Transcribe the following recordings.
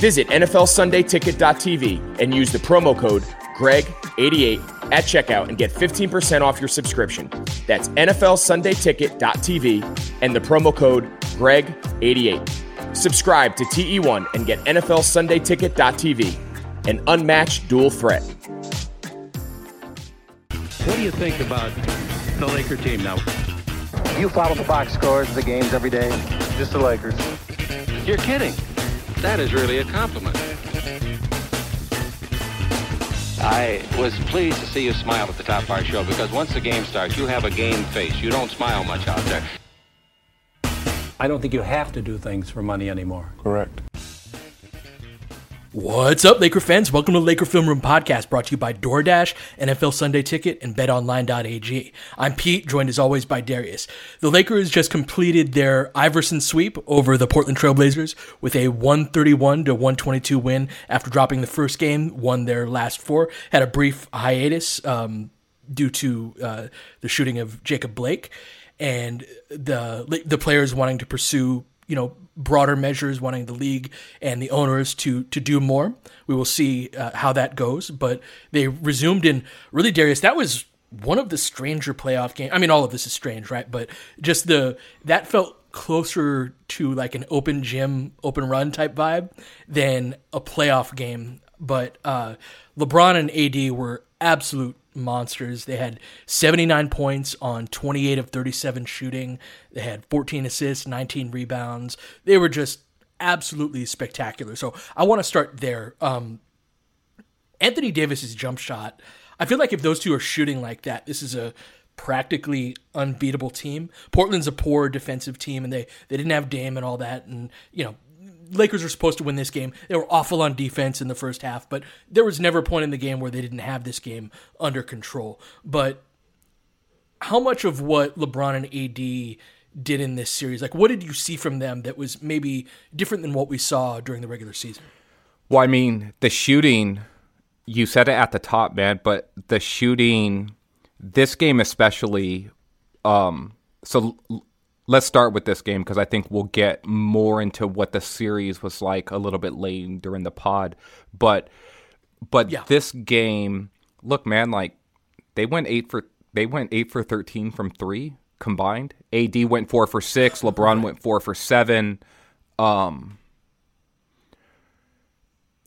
Visit NFLSundayTicket.tv and use the promo code GREG88 at checkout and get 15% off your subscription. That's NFLSundayTicket.tv and the promo code GREG88. Subscribe to TE1 and get NFLSundayTicket.tv an unmatched dual threat. What do you think about the Laker team now? You follow the box scores of the games every day? Just the Lakers. You're kidding. That is really a compliment. I was pleased to see you smile at the top of our show because once the game starts, you have a game face. You don't smile much out there. I don't think you have to do things for money anymore. Correct. What's up, Laker fans? Welcome to the Laker Film Room Podcast, brought to you by DoorDash, NFL Sunday Ticket, and BetOnline.ag. I'm Pete, joined as always by Darius. The Lakers just completed their Iverson sweep over the Portland Trailblazers with a 131 to 122 win after dropping the first game, won their last four, had a brief hiatus um, due to uh, the shooting of Jacob Blake, and the the players wanting to pursue you know broader measures, wanting the league and the owners to to do more. We will see uh, how that goes. But they resumed in really Darius. That was one of the stranger playoff games. I mean, all of this is strange, right? But just the that felt closer to like an open gym, open run type vibe than a playoff game. But uh, LeBron and AD were absolute monsters. They had 79 points on 28 of 37 shooting. They had 14 assists, 19 rebounds. They were just absolutely spectacular. So I want to start there. Um, Anthony Davis's jump shot. I feel like if those two are shooting like that, this is a practically unbeatable team. Portland's a poor defensive team, and they they didn't have Dame and all that, and you know Lakers were supposed to win this game. They were awful on defense in the first half, but there was never a point in the game where they didn't have this game under control. But how much of what LeBron and AD did in this series, like what did you see from them that was maybe different than what we saw during the regular season? Well, I mean, the shooting, you said it at the top, man, but the shooting, this game especially, um, so let's start with this game because I think we'll get more into what the series was like a little bit later in the pod. But but yeah. this game, look, man, like they went eight for they went eight for thirteen from three combined. AD went four for six. LeBron went four for seven. um,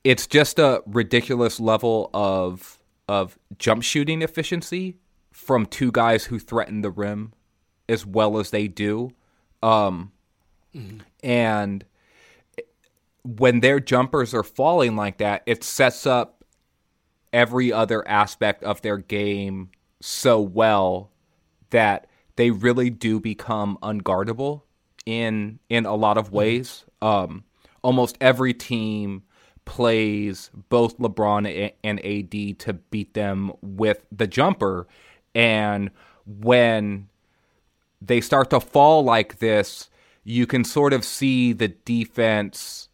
it's just a ridiculous level of of jump shooting efficiency from two guys who threaten the rim as well as they do. Um, mm-hmm. And when their jumpers are falling like that, it sets up every other aspect of their game so well that they really do become unguardable in in a lot of mm-hmm. ways. Um, almost every team plays both LeBron and AD to beat them with the jumper, and when they start to fall like this, you can sort of see the defense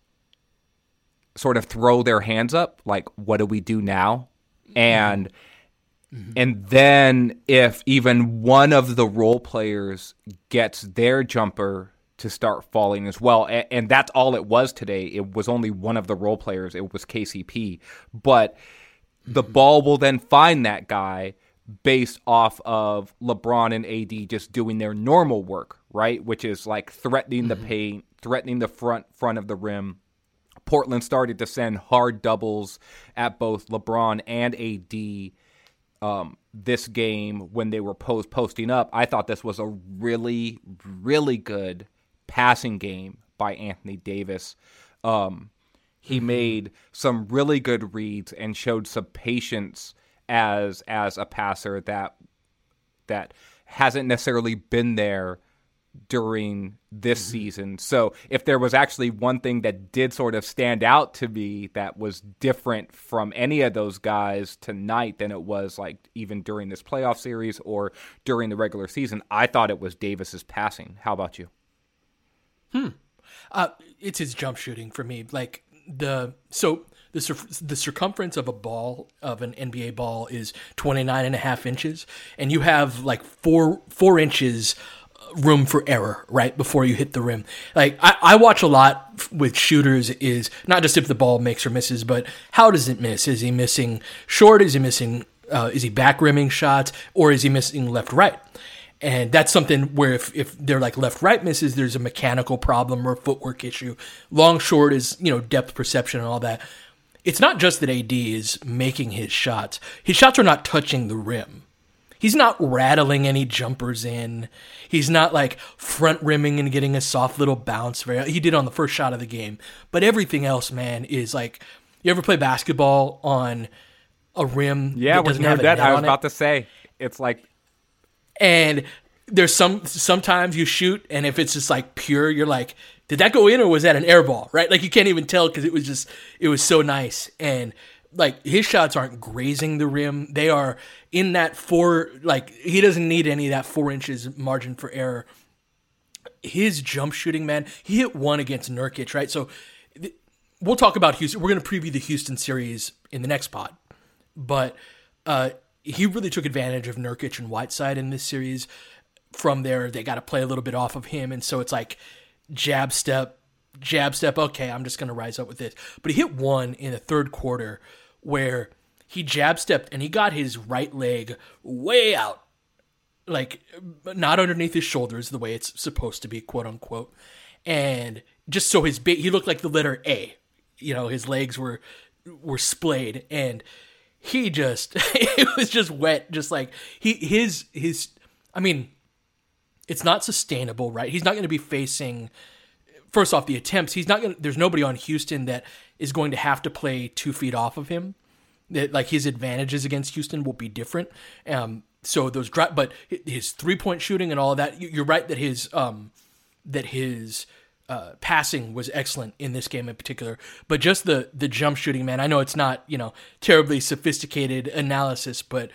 sort of throw their hands up, like, what do we do now? And mm-hmm. and then if even one of the role players gets their jumper to start falling as well, and, and that's all it was today. It was only one of the role players. It was KCP, but the ball will then find that guy based off of LeBron and AD just doing their normal work, right? Which is like threatening mm-hmm. the paint, threatening the front front of the rim. Portland started to send hard doubles at both LeBron and AD um, this game when they were post posting up. I thought this was a really, really good passing game by Anthony Davis. Um, he mm-hmm. made some really good reads and showed some patience as as a passer that that hasn't necessarily been there during this mm-hmm. season. So if there was actually one thing that did sort of stand out to me that was different from any of those guys tonight than it was like even during this playoff series or during the regular season, I thought it was Davis's passing. How about you? Hmm. Uh, it's his jump shooting for me. Like the so the, the circumference of a ball of an NBA ball is 29 and a half inches and you have like four four inches room for error right before you hit the rim. Like I, I watch a lot with shooters is not just if the ball makes or misses but how does it miss? Is he missing short? Is he missing uh, is he back rimming shots? Or is he missing left right? And that's something where if, if they're like left right misses there's a mechanical problem or footwork issue. Long short is you know depth perception and all that it's not just that AD is making his shots. His shots are not touching the rim. He's not rattling any jumpers in. He's not like front rimming and getting a soft little bounce. He did on the first shot of the game. But everything else, man, is like you ever play basketball on a rim? Yeah, that doesn't have that I was about it? to say. It's like and there's some sometimes you shoot and if it's just like pure, you're like, did that go in or was that an air ball? Right? Like you can't even tell because it was just it was so nice and like his shots aren't grazing the rim; they are in that four. Like he doesn't need any of that four inches margin for error. His jump shooting, man, he hit one against Nurkic, right? So th- we'll talk about Houston. We're going to preview the Houston series in the next pod, but uh, he really took advantage of Nurkic and Whiteside in this series. From there, they got to play a little bit off of him, and so it's like jab step, jab step. Okay, I'm just going to rise up with this. But he hit one in the third quarter where he jab stepped and he got his right leg way out, like not underneath his shoulders the way it's supposed to be, quote unquote. And just so his he looked like the letter A. You know, his legs were were splayed and he just it was just wet just like he his his I mean it's not sustainable, right? He's not going to be facing first off the attempts. He's not going. There's nobody on Houston that is going to have to play two feet off of him. That like his advantages against Houston will be different. Um, so those drop, but his three point shooting and all that. You're right that his um, that his uh, passing was excellent in this game in particular. But just the the jump shooting, man. I know it's not you know terribly sophisticated analysis, but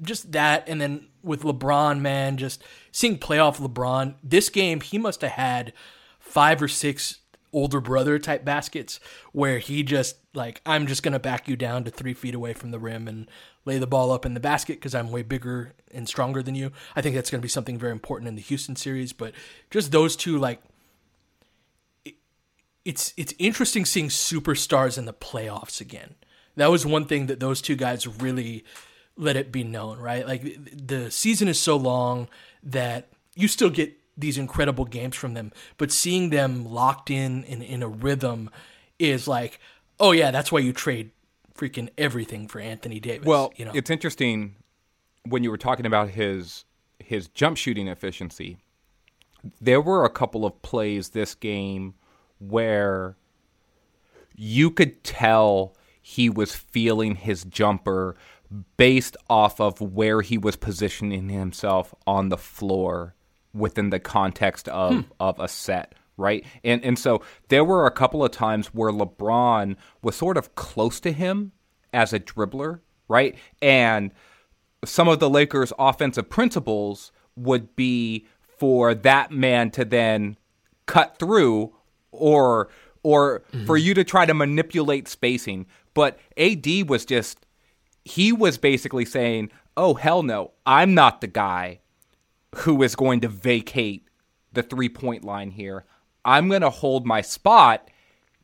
just that, and then with LeBron, man, just seeing playoff LeBron. This game, he must have had five or six older brother type baskets where he just like I'm just gonna back you down to three feet away from the rim and lay the ball up in the basket because I'm way bigger and stronger than you. I think that's gonna be something very important in the Houston series. But just those two, like it's it's interesting seeing superstars in the playoffs again. That was one thing that those two guys really let it be known, right? Like the season is so long that you still get these incredible games from them, but seeing them locked in in, in a rhythm is like, oh yeah, that's why you trade freaking everything for Anthony Davis. Well, you know, it's interesting when you were talking about his his jump shooting efficiency. There were a couple of plays this game where you could tell he was feeling his jumper based off of where he was positioning himself on the floor within the context of, Hmm. of a set, right? And and so there were a couple of times where LeBron was sort of close to him as a dribbler, right? And some of the Lakers' offensive principles would be for that man to then cut through or or for you to try to manipulate spacing. But AD was just he was basically saying, "Oh hell no, I'm not the guy who is going to vacate the three-point line here. I'm going to hold my spot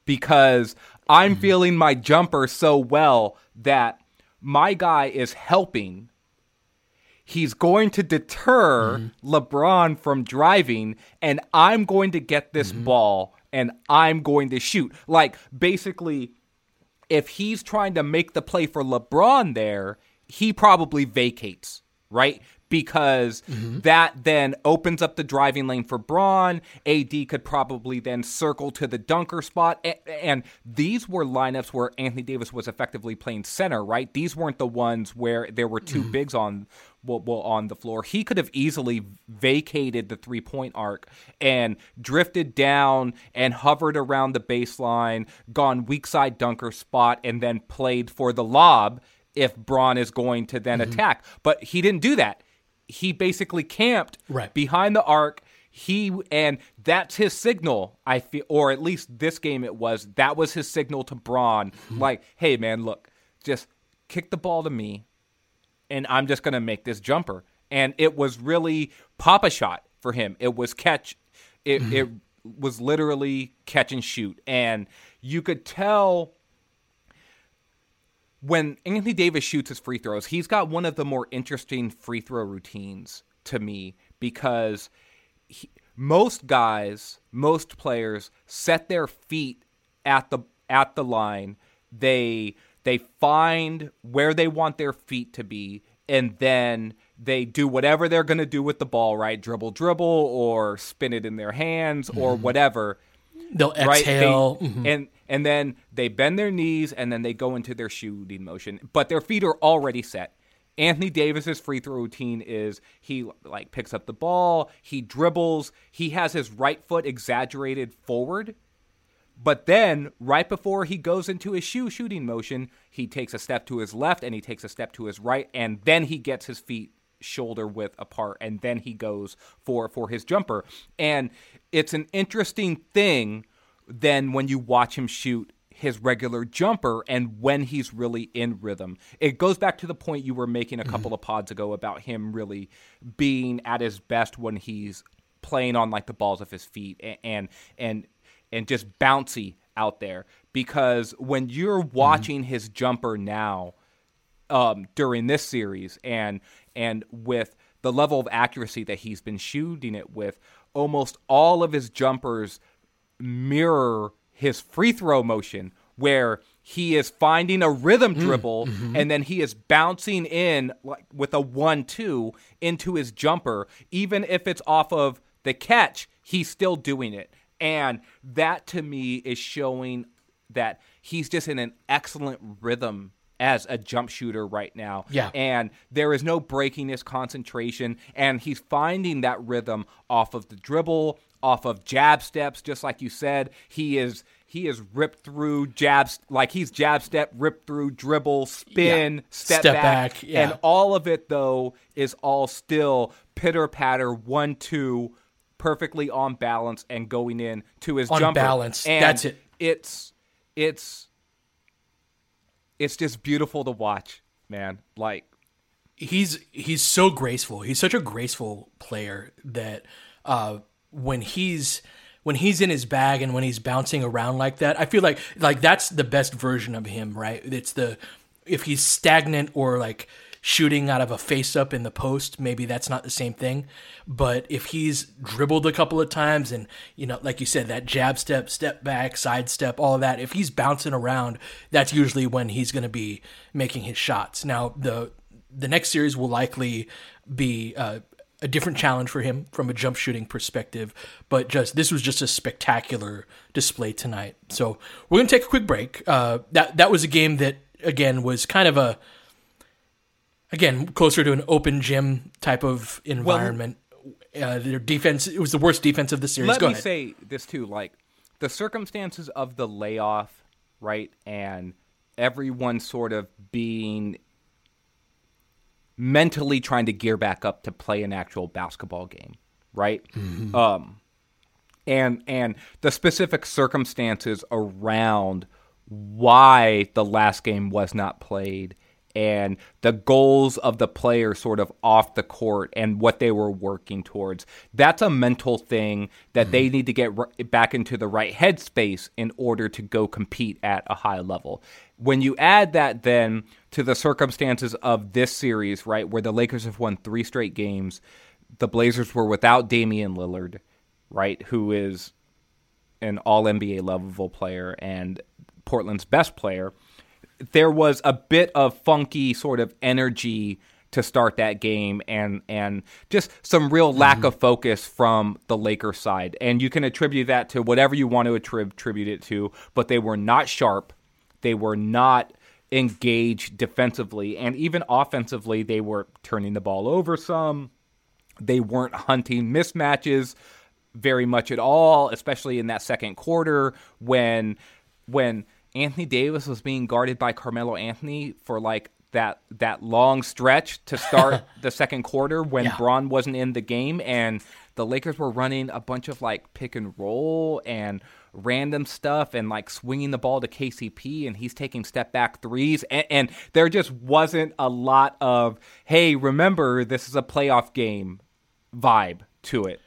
because I'm mm-hmm. feeling my jumper so well that my guy is helping he's going to deter mm-hmm. LeBron from driving, and I'm going to get this mm-hmm. ball and I'm going to shoot. Like, basically, if he's trying to make the play for LeBron there, he probably vacates, right? Because mm-hmm. that then opens up the driving lane for Bron. AD could probably then circle to the dunker spot. And these were lineups where Anthony Davis was effectively playing center, right? These weren't the ones where there were 2 mm-hmm. bigs on well, well, on the floor. He could have easily vacated the three point arc and drifted down and hovered around the baseline, gone weak side dunker spot, and then played for the lob if Bron is going to then mm-hmm. attack. But he didn't do that. He basically camped Right. behind the arc. He and that's his signal. I feel, or at least this game it was. That was his signal to Bron. Hmm. Like, hey man, look, just kick the ball to me and I'm just going to make this jumper. And it was really Pop-A-Shot for him. It was catch. It hmm. it was literally catch and shoot, and you could tell when Anthony Davis shoots his free throws. He's got one of the more interesting free throw routines to me because he, most guys, most players set their feet at the at the line. They they find where they want their feet to be and then they do whatever they're going to do with the ball, right? Dribble dribble or spin it in their hands or mm-hmm. whatever. They'll Right? They- exhale. Mhm. And and then they bend their knees and then they go into their shooting motion, but their feet are already set. Anthony Davis's free throw routine is he like picks up the ball, he dribbles, he has his right foot exaggerated forward, but then right before he goes into his shoe shooting motion, he takes a step to his left and he takes a step to his right and then he gets his feet shoulder width apart and then he goes for for his jumper. And it's an interesting thing then when you watch him shoot his regular jumper and when he's really in rhythm. It goes back to the point you were making a couple of pods ago about him really being at his best when he's playing on like the balls of his feet a- and and and just bouncy out there because when you're watching his jumper now um, during this series and and with the level of accuracy that he's been shooting it with almost all of his jumpers mirror his free throw motion where he is finding a rhythm mm. dribble mm-hmm. and then he is bouncing in like with a 1-2 into his jumper. Even if it's off of the catch he's still doing it. And that to me is showing that he's just in an excellent rhythm as a jump shooter right now. Yeah. And there is no breaking his concentration. And he's finding that rhythm off of the dribble, off of jab steps, just like you said. He is he is ripped through jabs like he's jab step, ripped through dribble, spin, Yeah. step, Step back. back, yeah. And all of it though is all still pitter patter, one, two, perfectly on balance and going in to his On jumper. balance. And That's it. It's it's it's just beautiful to watch, man. Like he's he's so graceful. He's such a graceful player that uh, when he's when he's in his bag and when he's bouncing around like that, I feel like like that's the best version of him, right? It's the if he's stagnant or like shooting out of a face up in the post, maybe that's not the same thing. But if he's dribbled a couple of times and, you know, like you said, that jab step, step back, side step, all of that, if he's bouncing around, that's usually when he's going to be making his shots. Now, the the next series will likely be uh, a different challenge for him from a jump shooting perspective. But just this was just a spectacular display tonight. So we're gonna take a quick break. Uh, that that was a game that again was kind of a again closer to an open gym type of environment. Well, uh, their defense it was the worst defense of the series. Let Go me ahead. say this too, like the circumstances of the layoff, right, and everyone sort of being mentally trying to gear back up to play an actual basketball game, right? Mm-hmm. Um, and and the specific circumstances around why the last game was not played and the goals of the player sort of off the court and what they were working towards. That's a mental thing that mm-hmm. they need to get r- back into the right headspace in order to go compete at a high level. When you add that then to the circumstances of this series, right, where the Lakers have won three straight games, the Blazers were without Damian Lillard, right, who is an all NBA level player and Portland's best player. There was a bit of funky sort of energy to start that game and and just some real lack mm-hmm. of focus from the Lakers side. And you can attribute that to whatever you want to attribute it to, but they were not sharp. They were not engaged defensively and even offensively they were turning the ball over some. They weren't hunting mismatches very much at all, especially in that second quarter when when Anthony Davis was being guarded by Carmelo Anthony for like that that long stretch to start the second quarter when yeah. Bron wasn't in the game and the Lakers were running a bunch of like pick and roll and random stuff and like swinging the ball to KCP and he's taking step back threes and, and there just wasn't a lot of hey remember this is a playoff game vibe to it.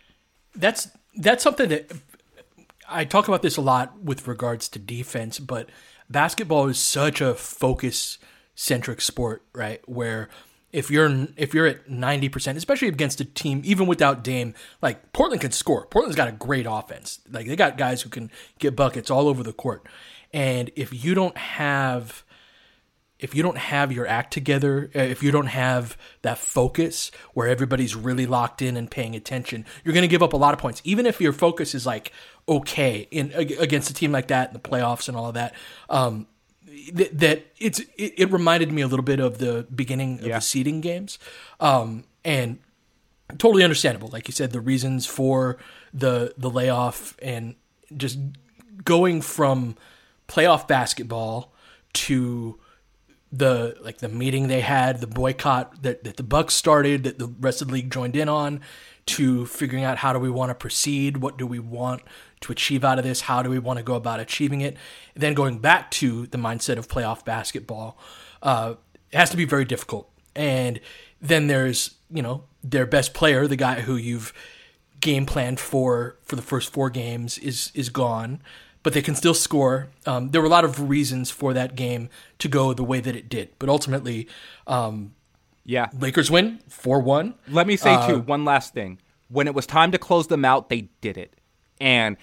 That's that's something that I talk about this a lot with regards to defense, but basketball is such a focus centric sport, right? Where if you're if you're at 90%, especially against a team even without Dame, like Portland can score. Portland's got a great offense. Like they got guys who can get buckets all over the court. And if you don't have if you don't have your act together, uh, if you don't have that focus where everybody's really locked in and paying attention, you're going to give up a lot of points. Even if your focus is like okay in against a team like that in the playoffs and all of that. Um, th- that it's it, it, reminded me a little bit of the beginning of yeah. the seeding games, um, and totally understandable. Like you said, the reasons for the the layoff and just going from playoff basketball to the like the meeting they had, the boycott that, that the Bucks started, that the rest of the league joined in on, to figuring out how do we want to proceed, what do we want to achieve out of this, how do we want to go about achieving it, and then going back to the mindset of playoff basketball, uh, it has to be very difficult. And then there's you know their best player, the guy who you've game planned for for the first four games is is gone but they can still score. Um, there were a lot of reasons for that game to go the way that it did, but ultimately, um, yeah, Lakers win four one. Let me say uh, too one last thing. When it was time to close them out, they did it, and.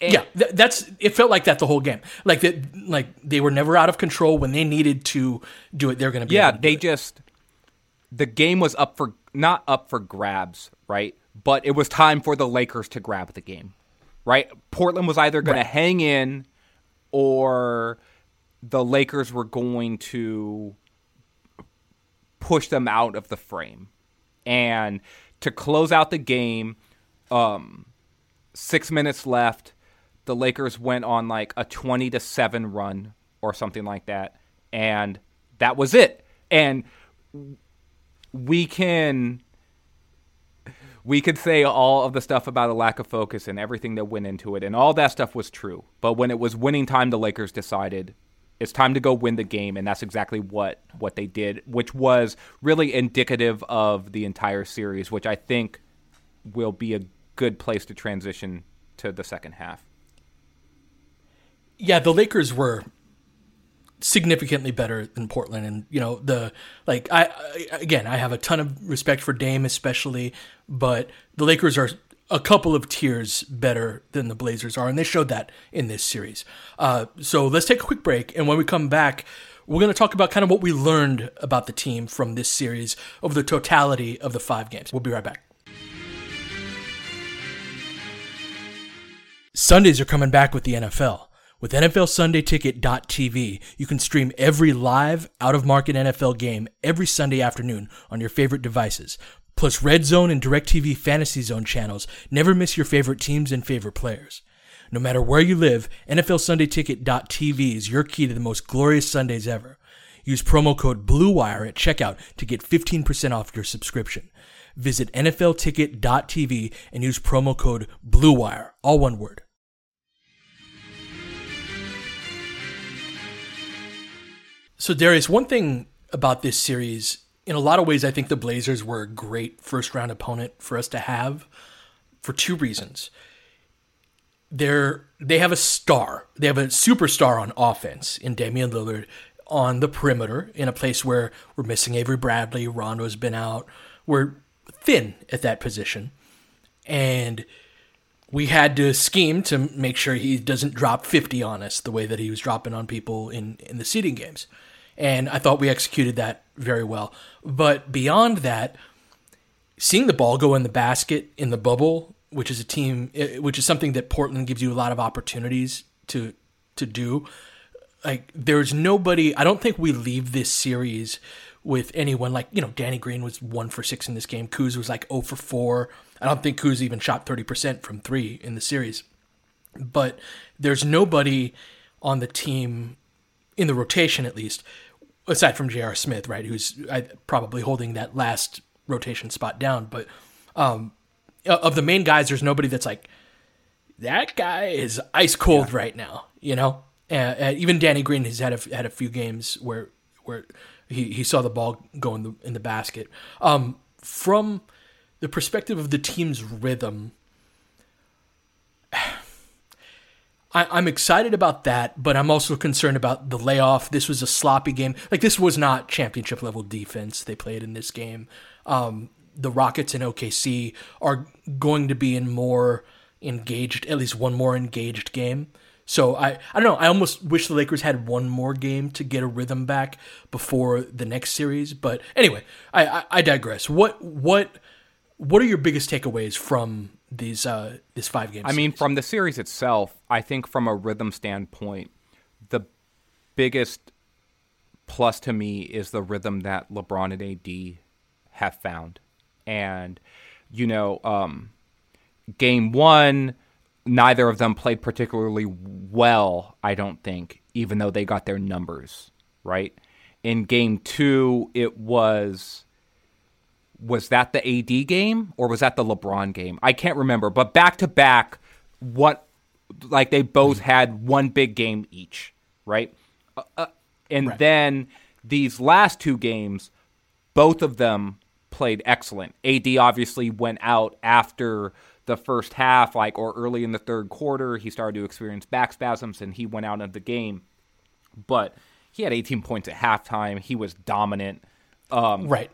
and yeah, th- that's it. Felt like that the whole game, like that, like they were never out of control when they needed to do it. They're going to be. Yeah, they just the game was up for not up for grabs, right? But it was time for the Lakers to grab the game right? Portland was either going right. to hang in or the Lakers were going to push them out of the frame. And to close out the game, um, six minutes left, the Lakers went on like a 20 to 7 run or something like that. And that was it. And we can we could say all of the stuff about a lack of focus and everything that went into it, and all that stuff was true. But when it was winning time, the Lakers decided it's time to go win the game, and that's exactly what what they did, which was really indicative of the entire series, which I think will be a good place to transition to the second half. Yeah, the Lakers were significantly better than Portland. And you know the like I, I again I have a ton of respect for Dame especially, but the Lakers are a couple of tiers better than the Blazers are, and they showed that in this series. Uh, so let's take a quick break, and when we come back, we're going to talk about kind of what we learned about the team from this series over the totality of the five games. We'll be right back. Sundays are coming back with the NFL. With NFLSundayTicket.tv, you can stream every live, out of market NFL game every Sunday afternoon on your favorite devices. Plus, Red Zone and DirecTV Fantasy Zone channels never miss your favorite teams and favorite players. No matter where you live, NFLSundayTicket.tv is your key to the most glorious Sundays ever. Use promo code BLUEWIRE at checkout to get 15% off your subscription. Visit NFLTicket.tv and use promo code BLUEWIRE, all one word. So, Darius, one thing about this series, in a lot of ways, I think the Blazers were a great first round opponent for us to have for two reasons. They're they have a star. They have a superstar on offense in Damian Lillard on the perimeter in a place where we're missing Avery Bradley, Rondo's been out. We're thin at that position. And we had to scheme to make sure he doesn't drop 50 on us the way that he was dropping on people in, in the seeding games. And I thought we executed that very well. But beyond that, seeing the ball go in the basket in the bubble, which is a team, eh, which is something that Portland gives you a lot of opportunities to to do. Like there's nobody. I don't think we leave this series with anyone like you know Danny Green was one for six in this game. Kuz was like zero for four. I don't think Kuz even shot thirty percent from three in the series. But there's nobody on the team in the rotation at least aside from J.R. Smith, right, who's probably holding that last rotation spot down. But um, of the main guys, there's nobody that's like that guy is ice cold yeah. right now. You know, uh, even Danny Green has had a, had a few games where where he, he saw the ball go in the in the basket. Um, from the perspective of the team's rhythm, I, am excited about that, but I'm also concerned about the layoff. This was a sloppy game. Like this was not championship level defense they played in this game. Um, the Rockets and OKC are going to be in more engaged, at least one more engaged game. So I, I don't know. I almost wish the Lakers had one more game to get a rhythm back before the next series. But anyway, I, I, I digress. What what what are your biggest takeaways from these uh this five games? I mean, from the series itself, I think from a rhythm standpoint, the biggest plus to me is the rhythm that LeBron and AD have found. And you know, um game 1 neither of them played particularly well, I don't think, even though they got their numbers, right? In game 2, it was was that the AD game or was that the LeBron game? I can't remember, but back to back, what like they both mm-hmm. had one big game each, right? Uh, uh, and right. then these last two games, both of them played excellent. AD obviously went out after the first half, like or early in the third quarter, he started to experience back spasms and he went out of the game. But he had 18 points at halftime. He was dominant. Um, right.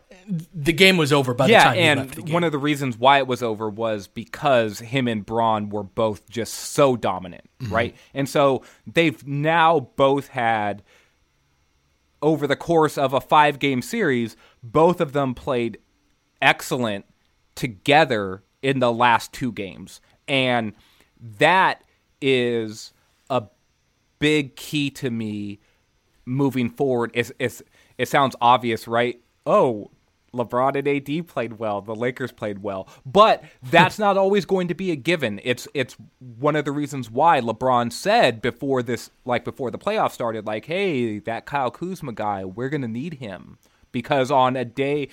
The game was over by yeah, the time and one of the reasons why it was over was because him and Bron were both just so dominant, mm-hmm. right? And so they've now both had over the course of a five game series, both of them played excellent together in the last two games. And that is a big key to me moving forward. It's, it's, it sounds obvious, right? oh, LeBron and AD played well, the Lakers played well. But that's not always going to be a given. It's it's one of the reasons why LeBron said before this like before the playoffs started like, "Hey, that Kyle Kuzma guy, we're going to need him." Because on a day,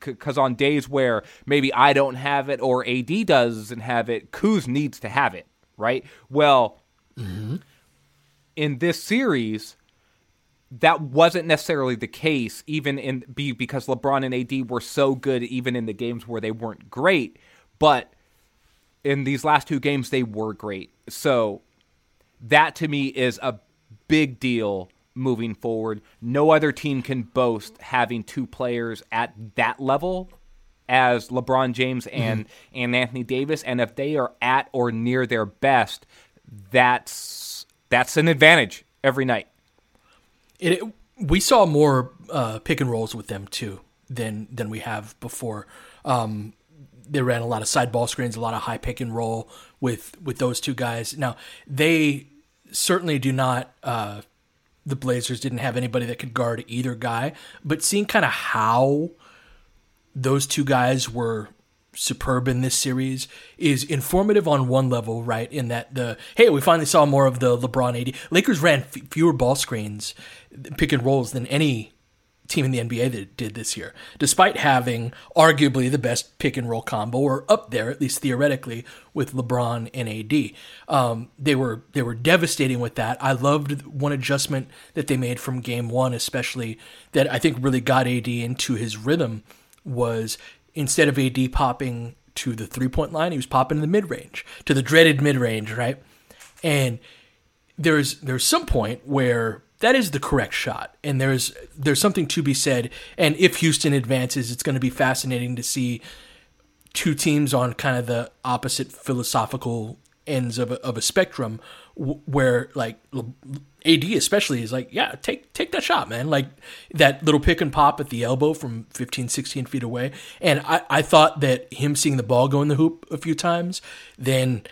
because mm-hmm. on days where maybe I don't have it or AD doesn't have it, Kuz needs to have it, right? Well, mm-hmm. in this series, that wasn't necessarily the case, even in be because LeBron and AD were so good, even in the games where they weren't great. But in these last two games, they were great. So that to me is a big deal moving forward. No other team can boast having two players at that level as LeBron James and mm-hmm. and Anthony Davis, and if they are at or near their best, that's that's an advantage every night. It, we saw more uh, pick and rolls with them too than than we have before. Um, they ran a lot of side ball screens, a lot of high pick and roll with with those two guys. Now they certainly do not. Uh, the Blazers didn't have anybody that could guard either guy, but seeing kind of how those two guys were superb in this series is informative on one level, right? In that the hey, we finally saw more of the LeBron AD. Lakers ran f- fewer ball screens, pick and rolls than any team in the NBA that did this year, despite having arguably the best pick and roll combo, or up there at least theoretically with LeBron and AD. Um, they were they were devastating with that. I loved one adjustment that they made from Game One, especially that I think really got AD into his rhythm was instead of AD popping to the three point line, he was popping in the mid range to the dreaded mid range, right? And there's there's some point where that is the correct shot, and there's there's something to be said. And if Houston advances, it's going to be fascinating to see two teams on kind of the opposite philosophical ends of a, of a spectrum, where like AD especially is like, yeah, take take that shot, man. Like that little pick and pop at the elbow from 15, 16 feet away. And I, I thought that him seeing the ball go in the hoop a few times, then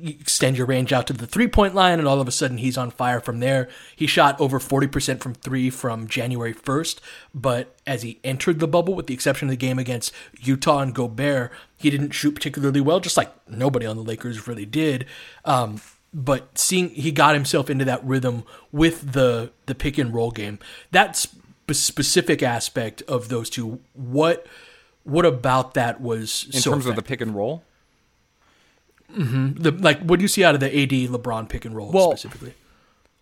you extend your range out to the three point line, and all of a sudden he's on fire from there. He shot over 40% from three from January 1st, but as he entered the bubble, with the exception of the game against Utah and Gobert, he didn't shoot particularly well, just like nobody on the Lakers really did. Um, but seeing he got himself into that rhythm with the the pick and roll game, that sp- specific aspect of those two, what what about that was in so terms effective? of the pick and roll? Mm-hmm. The, like, what do you see out of the AD LeBron pick and roll well, specifically?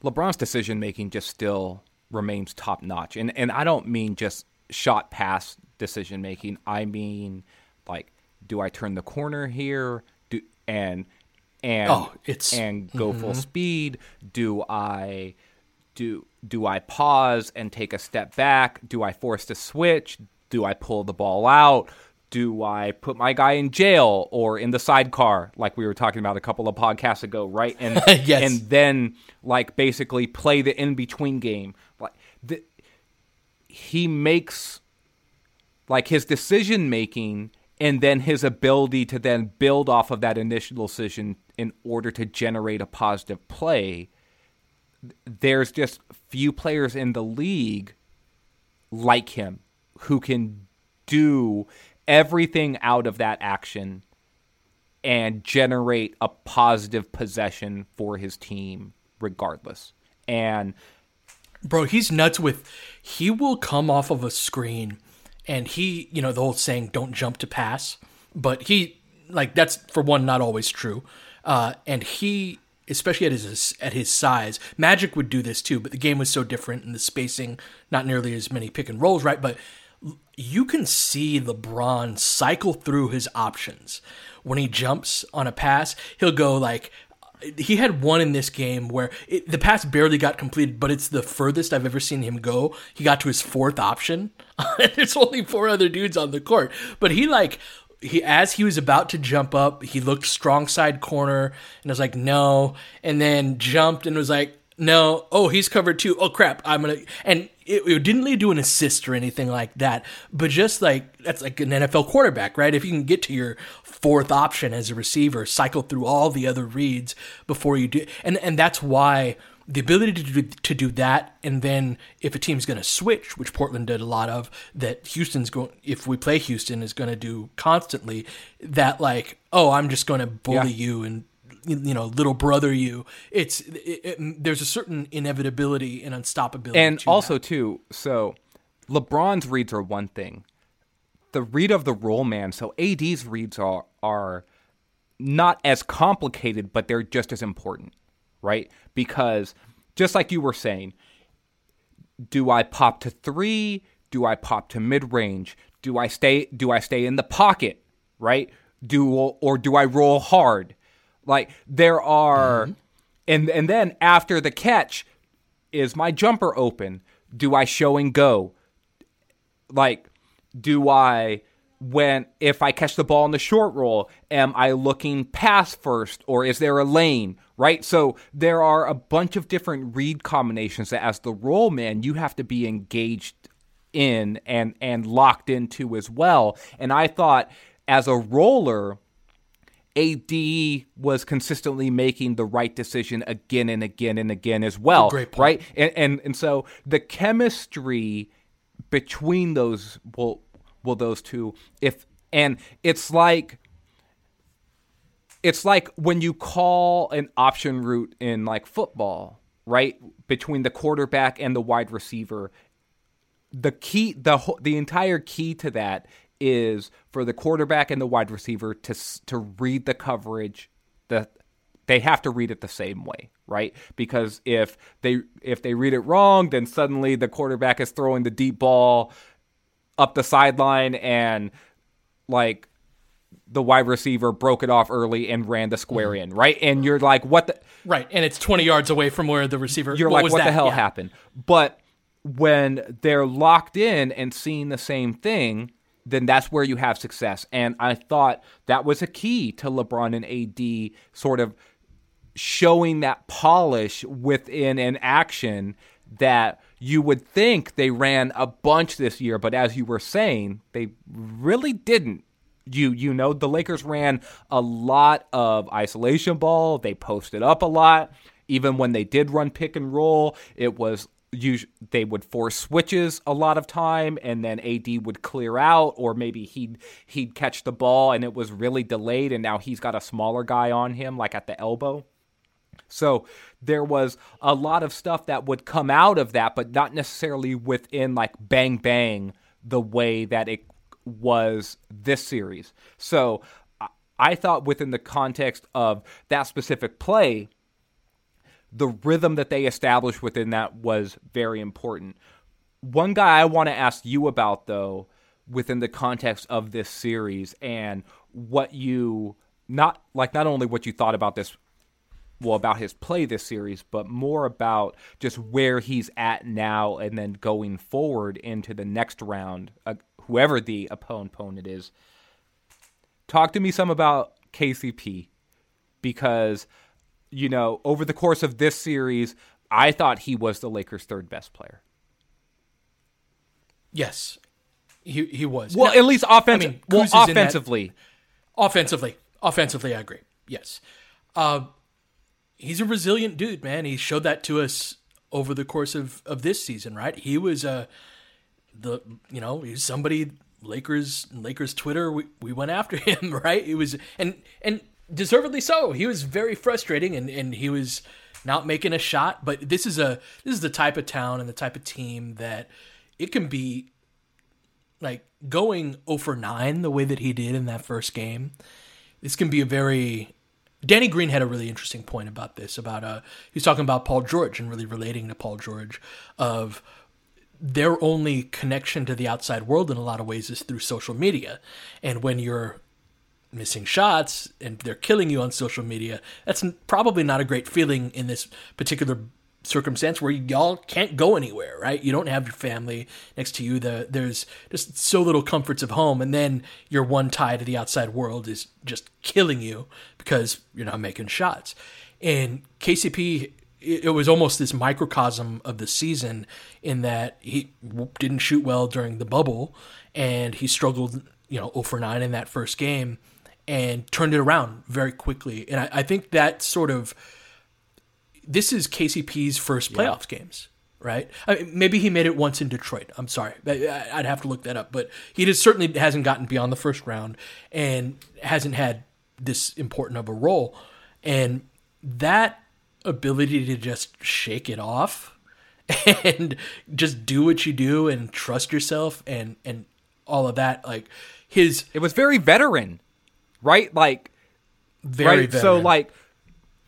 LeBron's decision making just still remains top notch, and and I don't mean just shot pass decision making. I mean, like, do I turn the corner here? Do and and oh, it's, and go mm-hmm. full speed? Do I do do I pause and take a step back? Do I force the switch? Do I pull the ball out? Do I put my guy in jail or in the sidecar, like we were talking about a couple of podcasts ago, right? And yes. and then like basically play the in between game. Like the, he makes like his decision making and then his ability to then build off of that initial decision in order to generate a positive play. There's just few players in the league like him who can do everything out of that action and generate a positive possession for his team regardless. And bro, he's nuts with he will come off of a screen and he, you know, the old saying don't jump to pass, but he like that's for one not always true. Uh and he especially at his at his size. Magic would do this too, but the game was so different and the spacing not nearly as many pick and rolls, right? But you can see LeBron cycle through his options. When he jumps on a pass, he'll go like he had one in this game where it, the pass barely got completed, but it's the furthest I've ever seen him go. He got to his fourth option. There's only four other dudes on the court, but he like he as he was about to jump up, he looked strong side corner and was like no, and then jumped and was like no, oh he's covered too. Oh crap, I'm gonna and it, it, didn't lead to an assist or anything like that, but just like that's like an NFL quarterback, right? If you can get to your fourth option as a receiver, cycle through all the other reads before you do, and and that's why the ability to do, to do that, and then if a team's going to switch, which Portland did a lot of, that Houston's going, if we play Houston, is going to do constantly, that like, oh, I'm just going to bully yeah. you and you know little brother you it's it, it, there's a certain inevitability and unstoppability and to also that. too so lebron's reads are one thing. The read of the roll man so ad's reads are are not as complicated but they're just as important right? Because just like you were saying do i pop to three? Do i pop to mid-range? Do i stay do i stay in the pocket right? Do or do i roll hard like there are, mm-hmm. and and then after the catch, is my jumper open? Do I show and go? Like, do I when if I catch the ball in the short roll, am I looking pass first or is there a lane? Right? So there are a bunch of different read combinations that as the roll man you have to be engaged in and and locked into as well. And I thought as a roller, AD was consistently making the right decision again and again and again as well. Great point. Right? And, and and so the chemistry between those well well those two if and it's like it's like when you call an option route in like football, right? Between the quarterback and the wide receiver. The key the the entire key to that is for the quarterback and the wide receiver to to read the coverage the they have to read it the same way right because if they if they read it wrong then suddenly the quarterback is throwing the deep ball up the sideline and like the wide receiver broke it off early and ran the square mm-hmm. in right and you're like what the Right, and it's 20 yards away from where the receiver. you're what like was what the hell Yeah. happened but when they're locked in and seeing the same thing then that's where you have success and i thought that was a key to lebron and ad sort of showing that polish within an action that you would think they ran a bunch this year but as you were saying they really didn't you you know the Lakers ran a lot of isolation ball. They posted up a lot. Even when they did run pick and roll, it was us- they would force switches a lot of time, and then AD would clear out, or maybe he'd he'd catch the ball and it was really delayed, and now he's got a smaller guy on him, like at the elbow. So there was a lot of stuff that would come out of that, but not necessarily within like bang bang the way that it was this series. So I thought within the context of that specific play, the rhythm that they established within that was very important. One guy I want to ask you about, though, within the context of this series and what you not like not only what you thought about this well about his play this series but more about just where he's at now and then going forward into the next round uh, whoever the opponent opponent is talk to me some about KCP because you know over the course of this series I thought he was the Lakers third best player Yes, he he was. well Now, at least offense I mean, well offensively offensively, offensively, I agree. Yes, uh, he's a resilient dude, man. He showed that to us over the course of, of this season, right? He was uh, the you know he's somebody Lakers Lakers Twitter we, we went after him, right? It was and and deservedly so. He was very frustrating and and he was not making a shot. But this is a this is the type of town and the type of team that it can be like going over 9 the way that he did in that first game. This can be a very Danny Green had a really interesting point about this about uh he's talking about Paul George and really relating to Paul George of their only connection to the outside world in a lot of ways is through social media. And when you're missing shots and they're killing you on social media, that's probably not a great feeling in this particular circumstance where y'all can't go anywhere, right? You don't have your family next to you. The there's just so little comforts of home, and then your one tie to the outside world is just killing you because you're not making shots. And KCP, it was almost this microcosm of the season in that he didn't shoot well during the bubble, and he struggled, you know, 0 for 9 in that first game, and turned it around very quickly. And I, I think that sort of this is KCP's first playoffs games, right? I mean, maybe he made it once in Detroit. I'm sorry, I'd have to look that up, but he just certainly hasn't gotten beyond the first round and hasn't had this important of a role. And that ability to just shake it off and just do what you do and trust yourself and and all of that, like his it was very veteran right like very right so like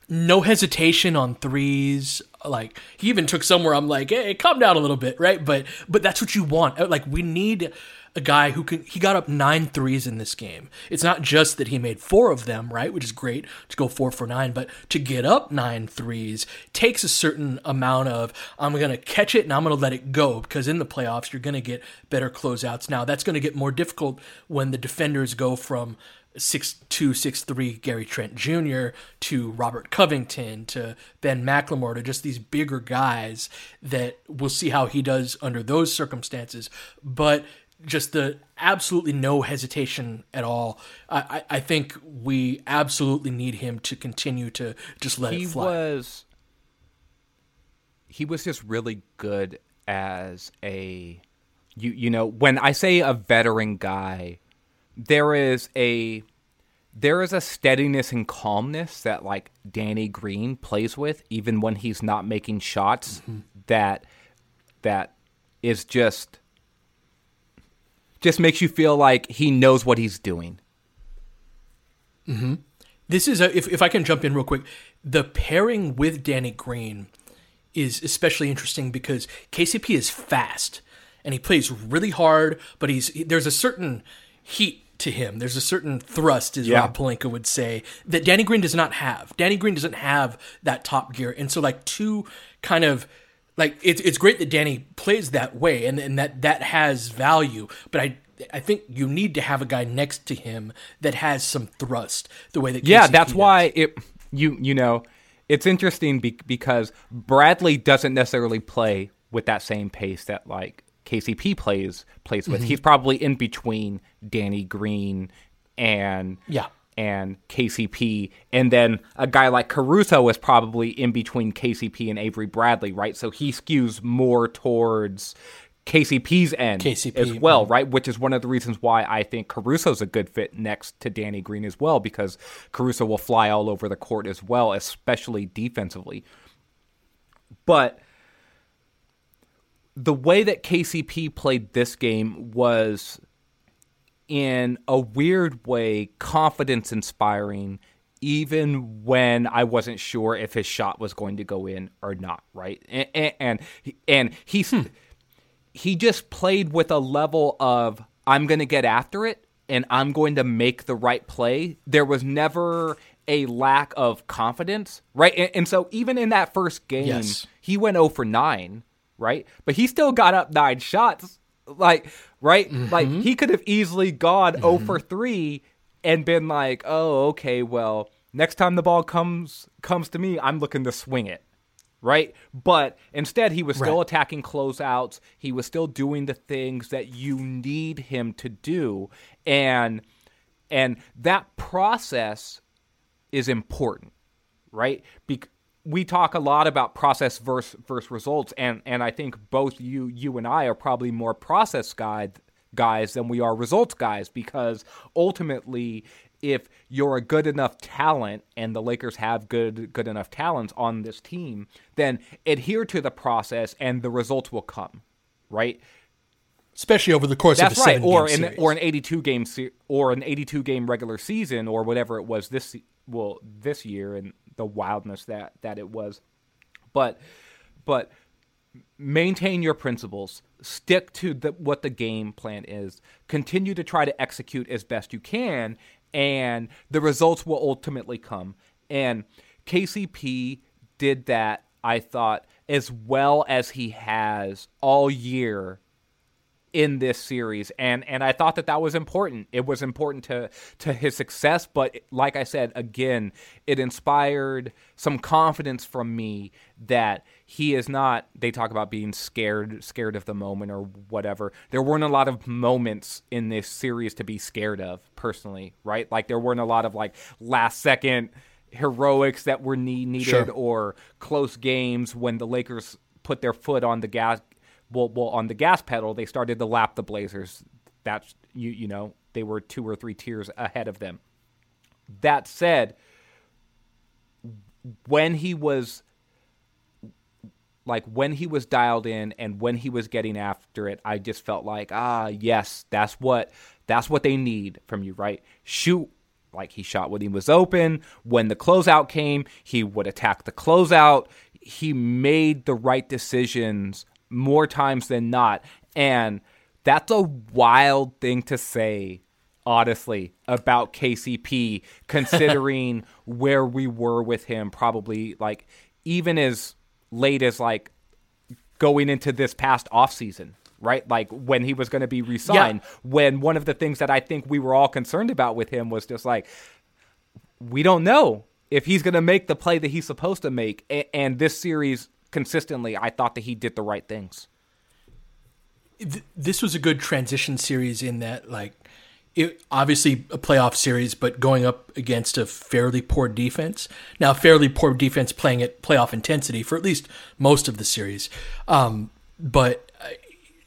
no hesitation on threes. Like he even took somewhere I'm like, hey, calm down a little bit, right? But but that's what you want. Like we need a guy who can he got up nine threes in this game. It's not just that he made four of them, right, which is great to go four for nine, but to get up nine threes takes a certain amount of I'm gonna catch it and I'm gonna let it go because in the playoffs you're gonna get better closeouts. Now that's gonna get more difficult when the defenders go from six two six three Gary Trent Jr. to Robert Covington to Ben McLemore to just these bigger guys that we'll see how he does under those circumstances. But just the absolutely no hesitation at all. I, I think we absolutely need him to continue to just let he it fly. was he was just really good as a you you know when I say a veteran guy, there is a there is a steadiness and calmness that like Danny Green plays with even when he's not making shots Mm-hmm. that that is just just makes you feel like he knows what he's doing. Mm-hmm. This is a, if if I can jump in real quick, the pairing with Danny Green is especially interesting because KCP is fast and he plays really hard, but he's there's a certain heat to him. There's a certain thrust, as Yeah. Rob Pelinka would say, that Danny Green does not have. Danny Green doesn't have that top gear, and so like two kind of like it's it's great that Danny plays that way, and and that that has value. But I I think you need to have a guy next to him that has some thrust, the way that Yeah, that's does. why it you you know it's interesting be, because Bradley doesn't necessarily play with that same pace that like KCP plays plays with. Mm-hmm. He's probably in between Danny Green and Yeah. And KCP, and then a guy like Caruso is probably in between KCP and Avery Bradley, right? So he skews more towards KCP's end KCP, as well, right? Which is one of the reasons why I think Caruso's a good fit next to Danny Green as well, because Caruso will fly all over the court as well, especially defensively. But the way that KCP played this game was in a weird way confidence inspiring even when I wasn't sure if his shot was going to go in or not, right? And and and, and he's he just played with a level of I'm going to get after it and I'm going to make the right play. There was never a lack of confidence, right? And, and so even in that first game, Yes. he went 0 for 9, right? But he still got up nine shots. Like, right? Mm-hmm. Like he could have easily gone 0 for mm-hmm. 3 and been like, "Oh, okay, well, next time the ball comes comes to me, I'm looking to swing it." Right? But instead he was still Right. attacking closeouts. He was still doing the things that you need him to do. And and that process is important, right? Bec- we talk a lot about process versus versus results, and and I think both you you and I are probably more process guy guys than we are results guys because ultimately if you're a good enough talent and the Lakers have good good enough talents on this team then adhere to the process and the results will come right especially over the course that's of a right, or an series. or an eighty-two game se- or an eighty-two game regular season or whatever it was this well this year and the wildness that that it was, but but maintain your principles, stick to the, what the game plan is, continue to try to execute as best you can, and the results will ultimately come. And KCP did that, I thought, as well as he has all year in this series and and I thought that that was important. It was important to to his success, but like I said again, it inspired some confidence from me that he is not they talk about being scared scared of the moment or whatever. There weren't a lot of moments in this series to be scared of personally, right? Like there weren't a lot of like last second heroics that were need, needed Sure. or close games when the Lakers put their foot on the gas well, well on the gas pedal they started to lap the blazers. That's you you know they were two or three tiers ahead of them. That said when he was like when he was dialed in and when he was getting after it i just felt like ah yes that's what that's what they need from you right? Shoot like he shot when he was open. When the closeout came he would attack the closeout. He made the right decisions more times than not and That's a wild thing to say, honestly, about KCP, considering where we were with him, probably like even as late as like going into this past offseason right? Like when he was going to be re-signed. Yeah. When one of the things that I think we were all concerned about with him was just like, we don't know if he's going to make the play that he's supposed to make. And this series, consistently, I thought that he did the right things. This was a good transition series in that, like, it, obviously a playoff series, but going up against a fairly poor defense. Now, fairly poor defense playing at playoff intensity for at least most of the series. Um, but uh,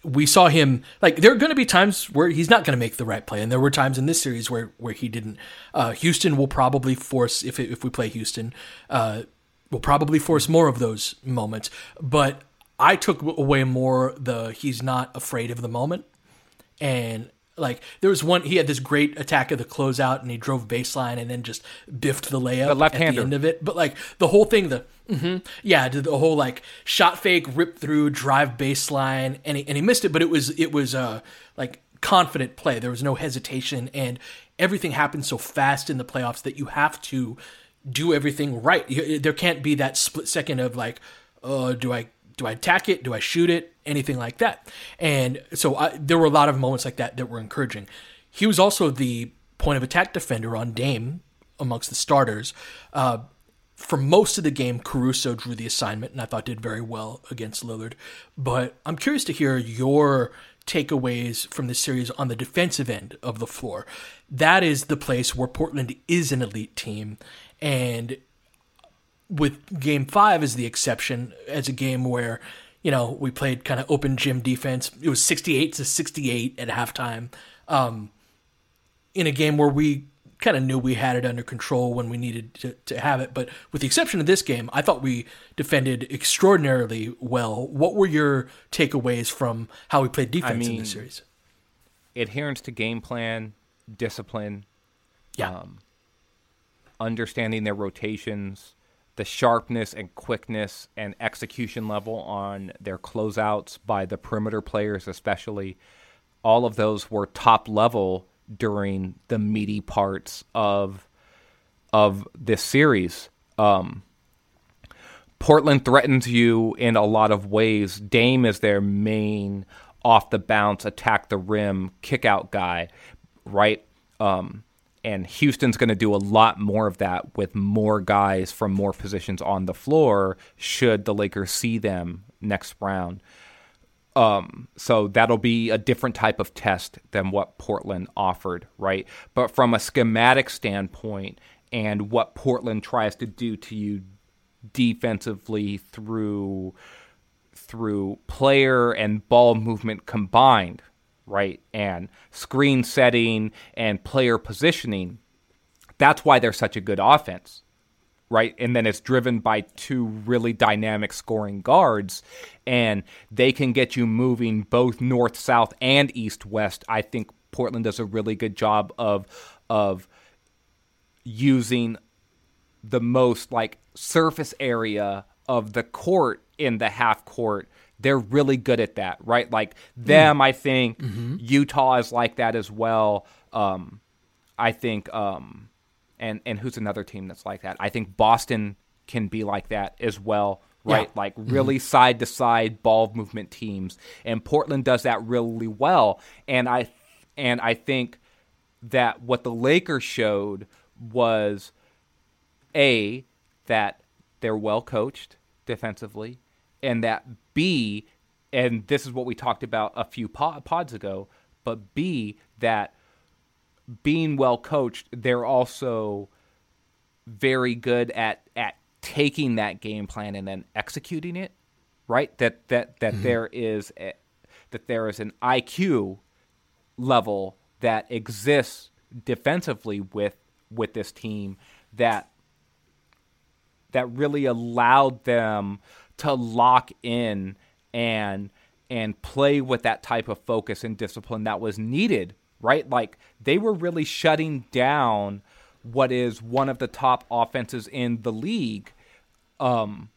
we saw him like there are going to be times where he's not going to make the right play, and there were times in this series where where he didn't. Uh, Houston will probably force if if we play Houston, uh, will probably force more of those moments. But I took away more the he's not afraid of the moment, and like there was one, he had this great attack of the closeout, and he drove baseline and then just biffed the layup the left at the end of it. But like the whole thing, the mm-hmm, yeah, the whole like shot fake, rip through, drive baseline, and he, and he missed it. But it was it was uh like confident play. There was no hesitation, and everything happened so fast in the playoffs that you have to do everything right. There can't be that split second of like, oh, do I do I attack it? Do I shoot it? Anything like that. And so I, there were a lot of moments like that that were encouraging. He was also the point of attack defender on Dame amongst the starters. Uh, for most of the game, Caruso drew the assignment, and I thought did very well against Lillard. But I'm curious to hear your takeaways from this series on the defensive end of the floor. That is the place where Portland is an elite team, and with game five as the exception, as a game where, you know, we played kind of open gym defense. It was 68 to 68 at halftime. Um, in a game where we kind of knew we had it under control when we needed to, to have it. But with the exception of this game, I thought we defended extraordinarily well. What were your takeaways from how we played defense I mean, in this series? Adherence to game plan, discipline, yeah. Um, understanding their rotations, the sharpness and quickness and execution level on their closeouts by the perimeter players, especially, all of those were top level during the meaty parts of of this series. Um, Portland threatens you in a lot of ways. Dame is their main off the bounce, attack the rim, kick out guy, right? Um, and Houston's going to do a lot more of that with more guys from more positions on the floor should the Lakers see them next round. Um, so that'll be a different type of test than what Portland offered, right? But from a schematic standpoint and what Portland tries to do to you defensively through through player and ball movement combined, right? And screen setting and player positioning. That's why they're such a good offense, right? And then it's driven by two really dynamic scoring guards, and they can get you moving both north, south, and east, west. I think Portland does a really good job of of using the most like surface area of the court in the half court they're really good at that, right? Like them, mm. I think mm-hmm. Utah is like that as well. Um, I think, um, and and who's another team that's like that? I think Boston can be like that as well, right? Yeah. Like really side to side ball movement teams, and Portland does that really well. And I and I think that what the Lakers showed was a that they're well coached defensively and that B, and this is what we talked about a few pods ago, but B, that being well coached, they're also very good at at taking that game plan and then executing it. Right? That that that mm-hmm. there is a, that there is an IQ level that exists defensively with with this team that that really allowed them to lock in and and play with that type of focus and discipline that was needed, right? Like they were really shutting down what is one of the top offenses in the league um,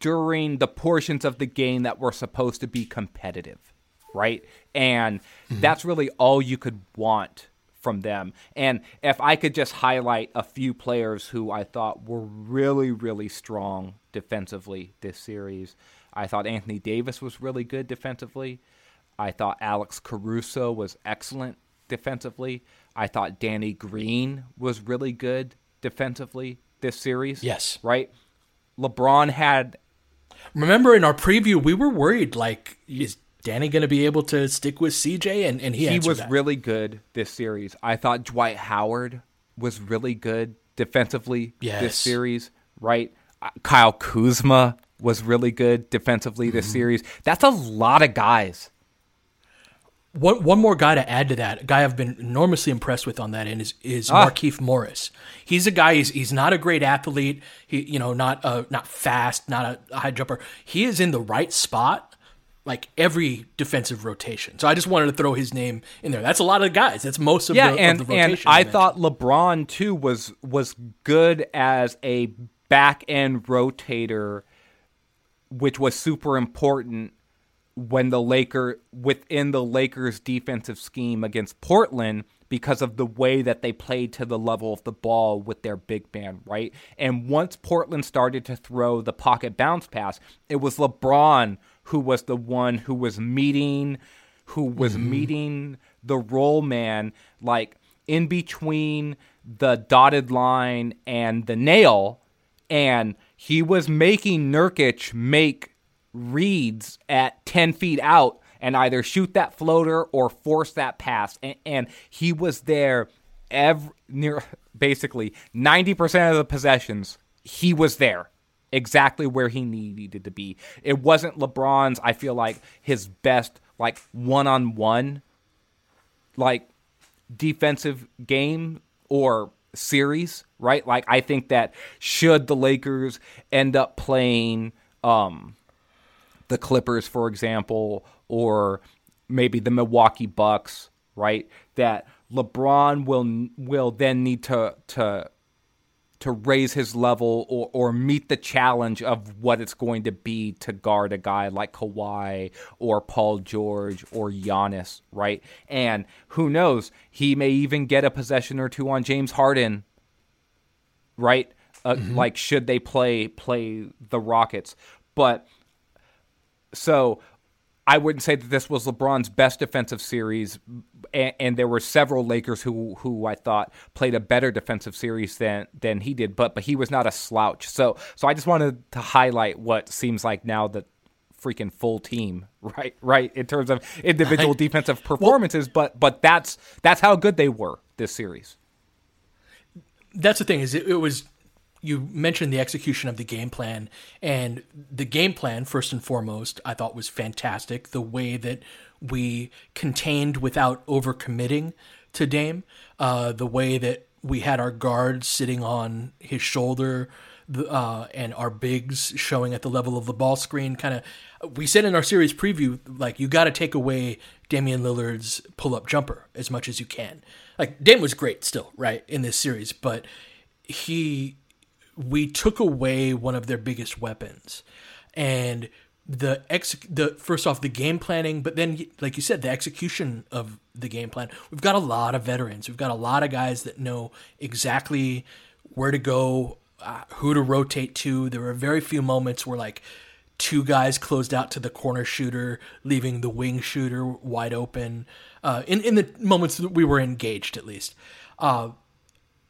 during the portions of the game that were supposed to be competitive, right? And mm-hmm. that's really all you could want from them. And if I could just highlight a few players who I thought were really, really strong defensively this series, I thought Anthony Davis was really good defensively. I thought Alex Caruso was excellent defensively. I thought Danny Green was really good defensively this series. Yes. Right? LeBron had. Remember in our preview, we were worried like, is Danny going to be able to stick with CJ? And, and he, he was that. really good this series. I thought Dwight Howard was really good defensively yes. this series, right? Uh, Kyle Kuzma was really good defensively this mm-hmm. series. That's a lot of guys one one more guy to add to that, a guy I've been enormously impressed with on that end is is ah. Markieff Morris. He's a guy. He's he's not a great athlete. He you know not uh not fast, not a high jumper. He is in the right spot. Like every defensive rotation, so I just wanted to throw his name in there. That's a lot of guys. That's most of yeah, the, and of the and I thought LeBron too was was good as a back end rotator, which was super important when the Laker within the Lakers defensive scheme against Portland because of the way that they played to the level of the ball with their big man, right? And once Portland started to throw the pocket bounce pass, it was LeBron who was the one who was meeting who was mm-hmm. meeting the roll man like in between the dotted line and the nail and he was making Nurkic make reads at 10 feet out and either shoot that floater or force that pass. And, and he was there every, near basically 90% of the possessions. He was there exactly where he needed to be. It wasn't LeBron's, I feel like, his best, like, one on one, like, defensive game or series, right? Like, I think that should the Lakers end up playing, um, the Clippers, for example, or maybe the Milwaukee Bucks, right? That LeBron will will then need to to to raise his level or, or meet the challenge of what it's going to be to guard a guy like Kawhi or Paul George or Giannis, right? And who knows, he may even get a possession or two on James Harden, right? Uh, mm-hmm. Like should they play play the Rockets, but so I wouldn't say that this was LeBron's best defensive series, and, and, there were several Lakers who who I thought played a better defensive series than than he did, but but he was not a slouch. So so I just wanted to highlight what seems like now the freaking full team, right? Right in terms of individual defensive performances, well, but but that's that's how good they were this series. That's the thing is it, it was you mentioned the execution of the game plan, and the game plan, first and foremost, I thought was fantastic. The way that we contained without overcommitting to Dame, uh, the way that we had our guards sitting on his shoulder, uh, and our bigs showing at the level of the ball screen. Kind of, we said in our series preview, like you got to take away Damian Lillard's pull up jumper as much as you can. Like Dame was great still, right, in this series, but he we took away one of their biggest weapons. And the ex the first off the game planning but then like you said the execution of the game plan. We've got a lot of veterans. We've got a lot of guys that know exactly where to go uh, who to rotate to. There were very few moments where like two guys closed out to the corner shooter leaving the wing shooter wide open uh, in, in the moments that we were engaged at least. Uh,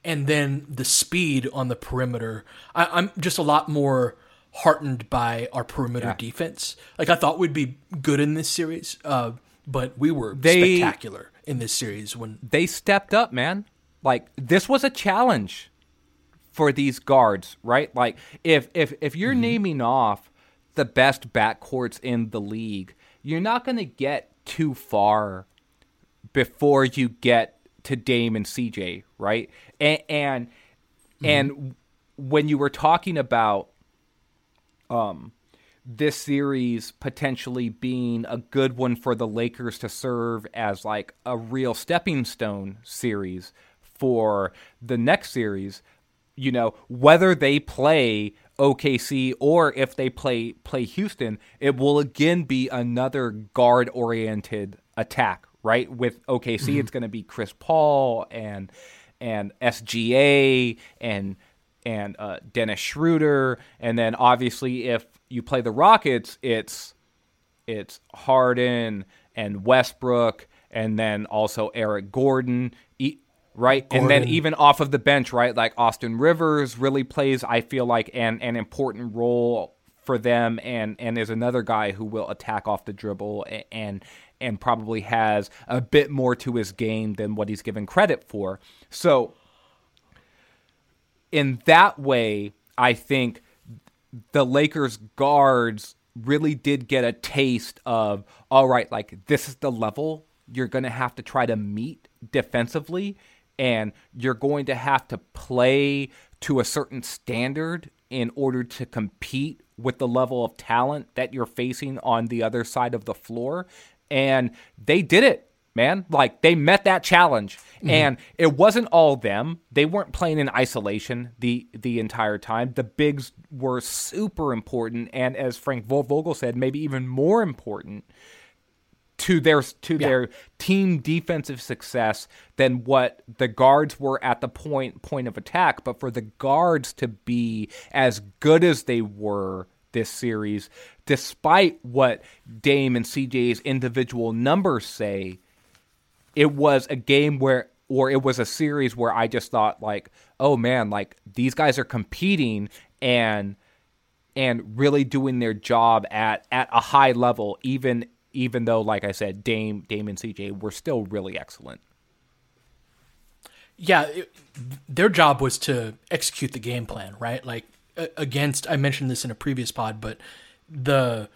and then the speed on the perimeter. I, am just a lot more heartened by our perimeter yeah. defense. Like I thought we'd be good in this series, uh, but we were they, spectacular in this series when they stepped up, man. Like this was a challenge for these guards, right? Like if if if you're mm-hmm. naming off the best backcourts in the league, you're not going to get too far before you get to Dame and CJ, right? And and, mm-hmm. and when you were talking about um this series potentially being a good one for the Lakers to serve as like a real stepping stone series for the next series, you know, whether they play OKC or if they play play Houston, it will again be another guard oriented attack, right? With OKC, mm-hmm. it's going to be Chris Paul and and SGA and and uh, Dennis Schroeder, and then obviously if you play the Rockets, it's it's Harden and Westbrook, and then also Eric Gordon, right? Gordon. And then even off of the bench, right? Like Austin Rivers really plays, I feel like, an an important role for them, and and there's another guy who will attack off the dribble and and probably has a bit more to his game than what he's given credit for. So in that way, I think the Lakers guards really did get a taste of all right, like this is the level you're going to have to try to meet defensively and you're going to have to play to a certain standard in order to compete with the level of talent that you're facing on the other side of the floor and they did it man. Like they met that challenge, mm-hmm. and it wasn't all them. They weren't playing in isolation the the entire time. The bigs were super important, and as Frank Vogel said, maybe even more important to their to yeah. their team defensive success than what the guards were at the point point of attack. But for the guards to be as good as they were this series, despite what Dame and CJ's individual numbers say, it was a game where or it was a series where I just thought like, oh man, like these guys are competing and and really doing their job at at a high level, even even though, like I said, Dame Dame and CJ were still really excellent. Yeah, it, their job was to execute the game plan, right? Like against I mentioned this in a previous pod, but the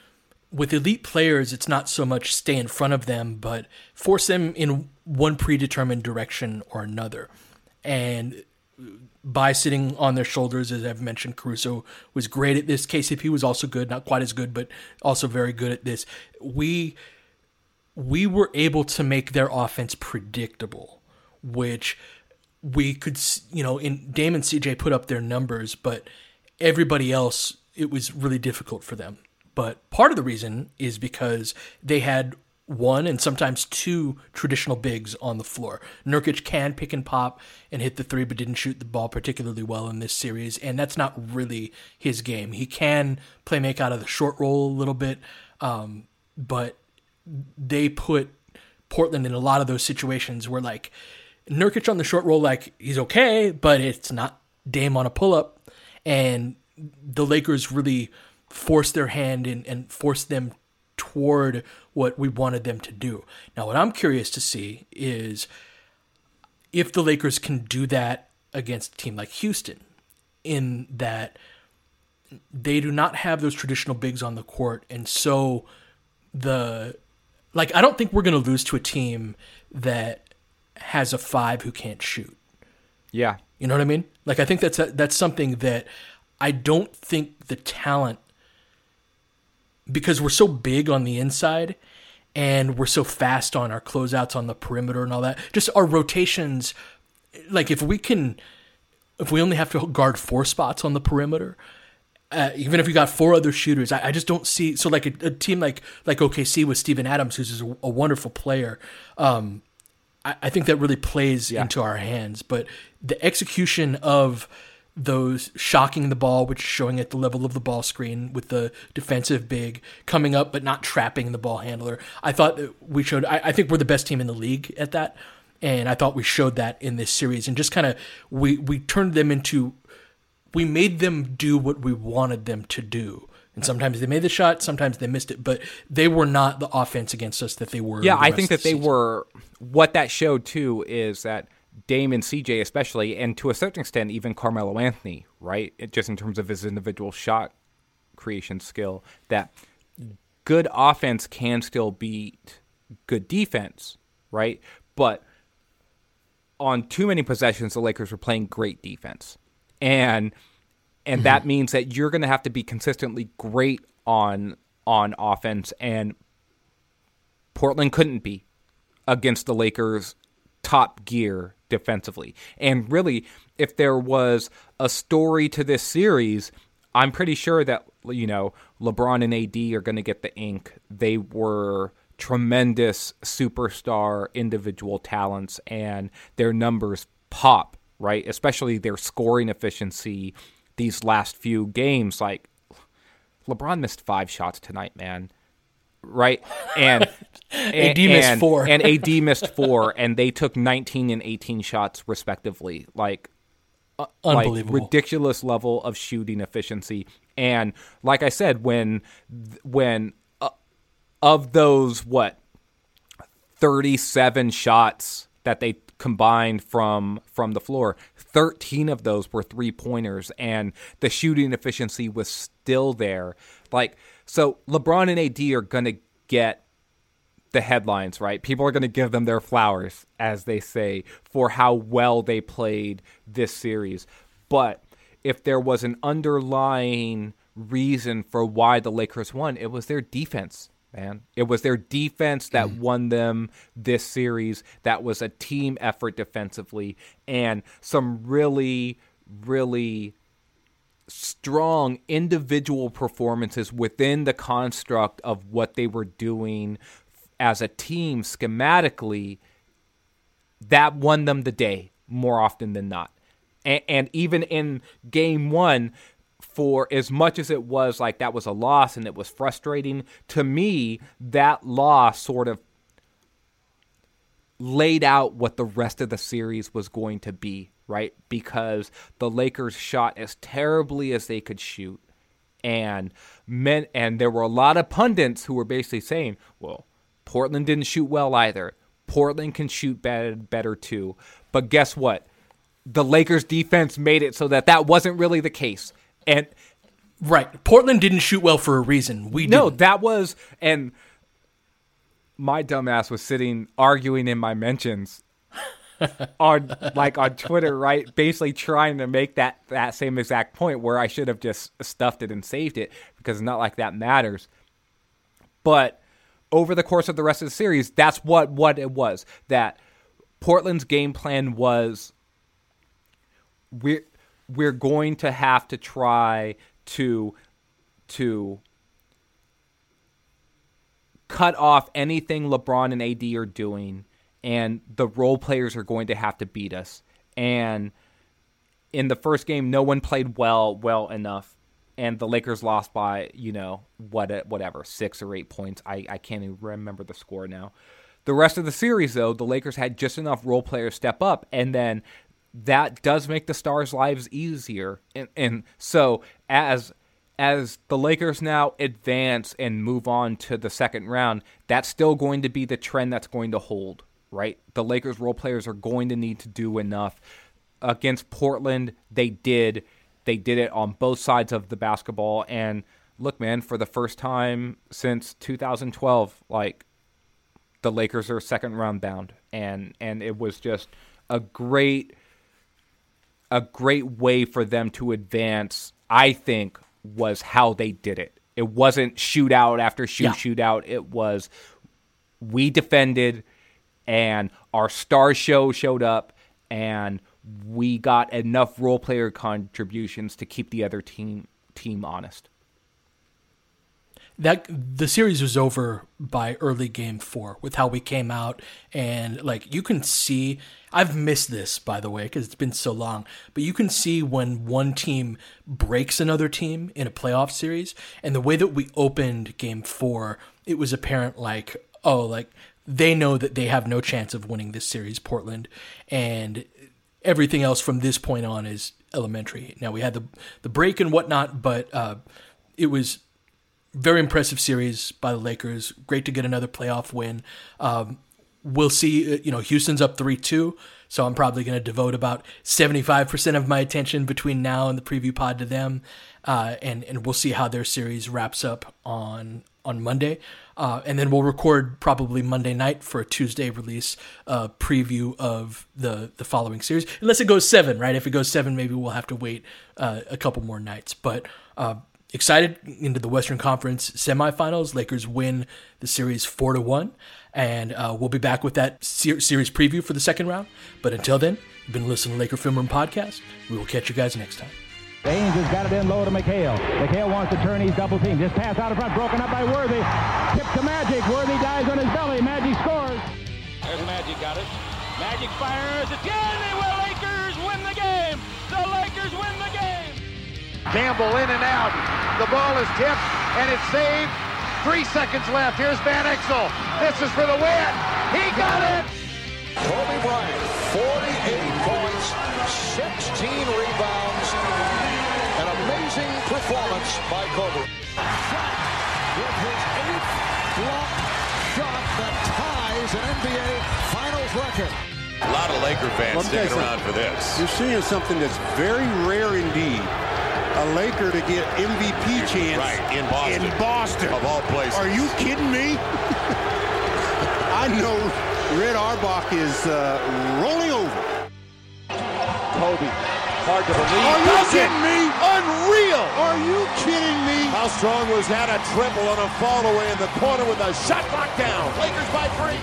with elite players, it's not so much stay in front of them, but force them in one predetermined direction or another. And by sitting on their shoulders, as I've mentioned, Caruso was great at this. KCP was also good, not quite as good, but also very good at this. We we were able to make their offense predictable, which we could, you know, in Dame and CJ put up their numbers, but everybody else, it was really difficult for them. But part of the reason is because they had one and sometimes two traditional bigs on the floor. Nurkic can pick and pop and hit the three, but didn't shoot the ball particularly well in this series, and that's not really his game. He can play make out of the short roll a little bit, um, but they put Portland in a lot of those situations where like Nurkic on the short roll, like he's okay, but it's not Dame on a pull up, and the Lakers really forced their hand in and forced them toward what we wanted them to do. Now, what I'm curious to see is if the Lakers can do that against a team like Houston, in that they do not have those traditional bigs on the court, and so the like I don't think we're going to lose to a team that has a five who can't shoot. Yeah, you know what I mean. Like I think that's a, that's something that I don't think the talent because we're so big on the inside and we're so fast on our closeouts on the perimeter and all that. Just our rotations, like if we can, if we only have to guard four spots on the perimeter, uh, even if you got four other shooters, I, I just don't see. So like a, a, team like like OKC with Steven Adams, who's a, a wonderful player, um, I, I, think that really plays yeah. into our hands. But the execution of those shocking the ball, which is showing at the level of the ball screen with the defensive big coming up, but not trapping the ball handler. I thought that we showed, I, I think we're the best team in the league at that. And I thought we showed that in this series and just kind of, we, we turned them into, we made them do what we wanted them to do. And sometimes they made the shot, sometimes they missed it, but they were not the offense against us that they were. Yeah, I think that they season. were. What that showed too is that Dame and CJ especially, and to a certain extent even Carmelo Anthony, right? It, just in terms of his individual shot creation skill, that good offense can still beat good defense, right? But on too many possessions, the Lakers were playing great defense, and and mm-hmm. that means that you're going to have to be consistently great on on offense, and Portland couldn't be against the Lakers top gear defensively. And really, if there was a story to this series, I'm pretty sure that you know LeBron and AD are going to get the ink. They were tremendous superstar individual talents, and their numbers pop right, especially their scoring efficiency. These last few games, like LeBron missed five shots tonight, man right? And AD missed four, and AD missed four, and they took 19 and 18 shots respectively. Like, uh, unbelievable, like ridiculous level of shooting efficiency. And like I said, when when uh, of those what 37 shots that they combined from from the floor 13 of those were three pointers and the shooting efficiency was still there like so LeBron and AD are going to get the headlines, right? People are going to give them their flowers, as they say, for how well they played this series. But if there was an underlying reason for why the Lakers won, it was their defense, man. It was their defense that mm. won them this series. That was a team effort defensively and some really, really strong individual performances within the construct of what they were doing as a team schematically that won them the day more often than not. And, and, even in game one, for as much as it was like that was a loss and it was frustrating, to me, that loss sort of laid out what the rest of the series was going to be right? Because the Lakers shot as terribly as they could shoot. And men and there were a lot of pundits who were basically saying, well, Portland didn't shoot well either. Portland can shoot better, better too. But guess what? The Lakers defense made it so that that wasn't really the case. And right, Portland didn't shoot well for a reason. We no, didn't. No, that was and my dumbass was sitting arguing in my mentions on like on Twitter, right? Basically trying to make that that same exact point where I should have just stuffed it and saved it because it's not like that matters. But over the course of the rest of the series, that's what what it was. That Portland's game plan was we're we're going to have to try to to cut off anything LeBron and AD are doing and the role players are going to have to beat us. And in the first game, no one played well, well enough, and the Lakers lost by you know what whatever six or eight points. I I can't even remember the score now. The rest of the series, though, the Lakers had just enough role players step up, and then that does make the Stars' lives easier. And, and so as as the Lakers now advance and move on to the second round, that's still going to be the trend that's going to hold right? The Lakers role players are going to need to do enough. Against Portland, they did. They did it on both sides of the basketball. And look, man, for the first time since 2012, like the Lakers are second round bound, and and it was just a great a great way for them to advance. I think was how they did it. It wasn't shootout after shoot yeah. shootout. It was we defended and our star show showed up and we got enough role player contributions to keep the other team team honest. That the series was over by early game 4 with how we came out and like you can see I've missed this by the way cuz it's been so long but you can see when one team breaks another team in a playoff series and the way that we opened game 4 it was apparent like oh like they know that they have no chance of winning this series, Portland, and everything else from this point on is elementary. Now we had the the break and whatnot, but uh, it was very impressive series by the Lakers. Great to get another playoff win. Um, we'll see. Uh, you know, Houston's up three two, so I'm probably going to devote about seventy five percent of my attention between now and the preview pod to them, uh, and and we'll see how their series wraps up on on Monday. Uh, and then we'll record probably Monday night for a Tuesday release uh, preview of the the following series. Unless it goes seven, right? If it goes seven, maybe we'll have to wait uh, a couple more nights. But uh, excited into the Western Conference semifinals. Lakers win the series four to one, and uh, we'll be back with that ser- series preview for the second round. But until then, you've been listening to Laker Film Room podcast. We will catch you guys next time. Haynes has got it in low to McHale. McHale wants to turn. He's double teamed. Just pass out of front, broken up by Worthy. Tip to Magic. Worthy dies on his belly. Magic scores. There's Magic got it. Magic fires. It's good. The Campbell in and out. The ball is tipped and it's saved. Three seconds left. Here's Van Exel. This is for the win. He got it. Kobe Bryant, 48 points, 16 rebounds, an amazing performance by Kobe. Shot with his eighth block shot that ties an NBA Finals record. A lot of Laker fans sticking around for this. You're seeing something that's very rare indeed. A Laker to get MVP chance right, in Boston. In Boston. Of all places. Are you kidding me? I know Red Auerbach is uh, rolling over. Kobe, hard to believe. Are you kidding me? Unreal. Are you kidding me? How strong was that? A triple on a fall away in the corner with a shot clock down. Lakers by three.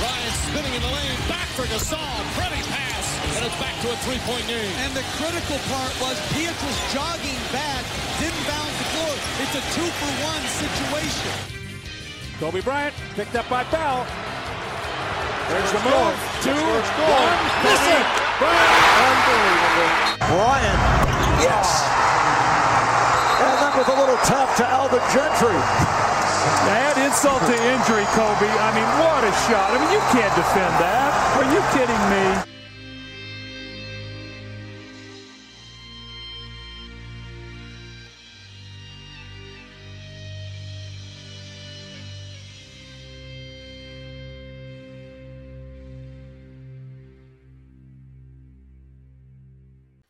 Ryan spinning in the lane, back for Gasol. Pretty pass, and it's back to a three-point game. And the critical part was Pietrus jogging back, didn't bounce the floor. It's a two-for-one situation. Kobe Bryant picked up by Bell. There's the move. Two, one, miss it. Unbelievable. Bryant, yes. And that was a little tough to Alvin Gentry. Add insult to injury, Kobe. I mean, what a shot. I mean, you can't defend that. Are you kidding me?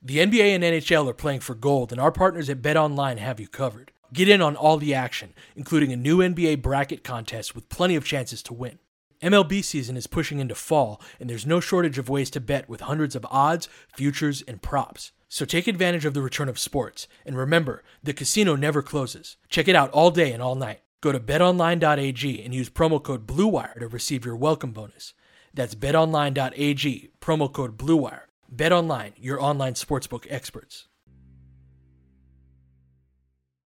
The NBA and NHL are playing for gold, and our partners at BetOnline have you covered. Get in on all the action, including a new NBA bracket contest with plenty of chances to win. MLB season is pushing into fall, and there's no shortage of ways to bet with hundreds of odds, futures, and props. So take advantage of the return of sports, and remember, the casino never closes. Check it out all day and all night. Go to betonline.ag and use promo code BLUEWIRE to receive your welcome bonus. That's betonline.ag, promo code BLUEWIRE. BetOnline, your online sportsbook experts.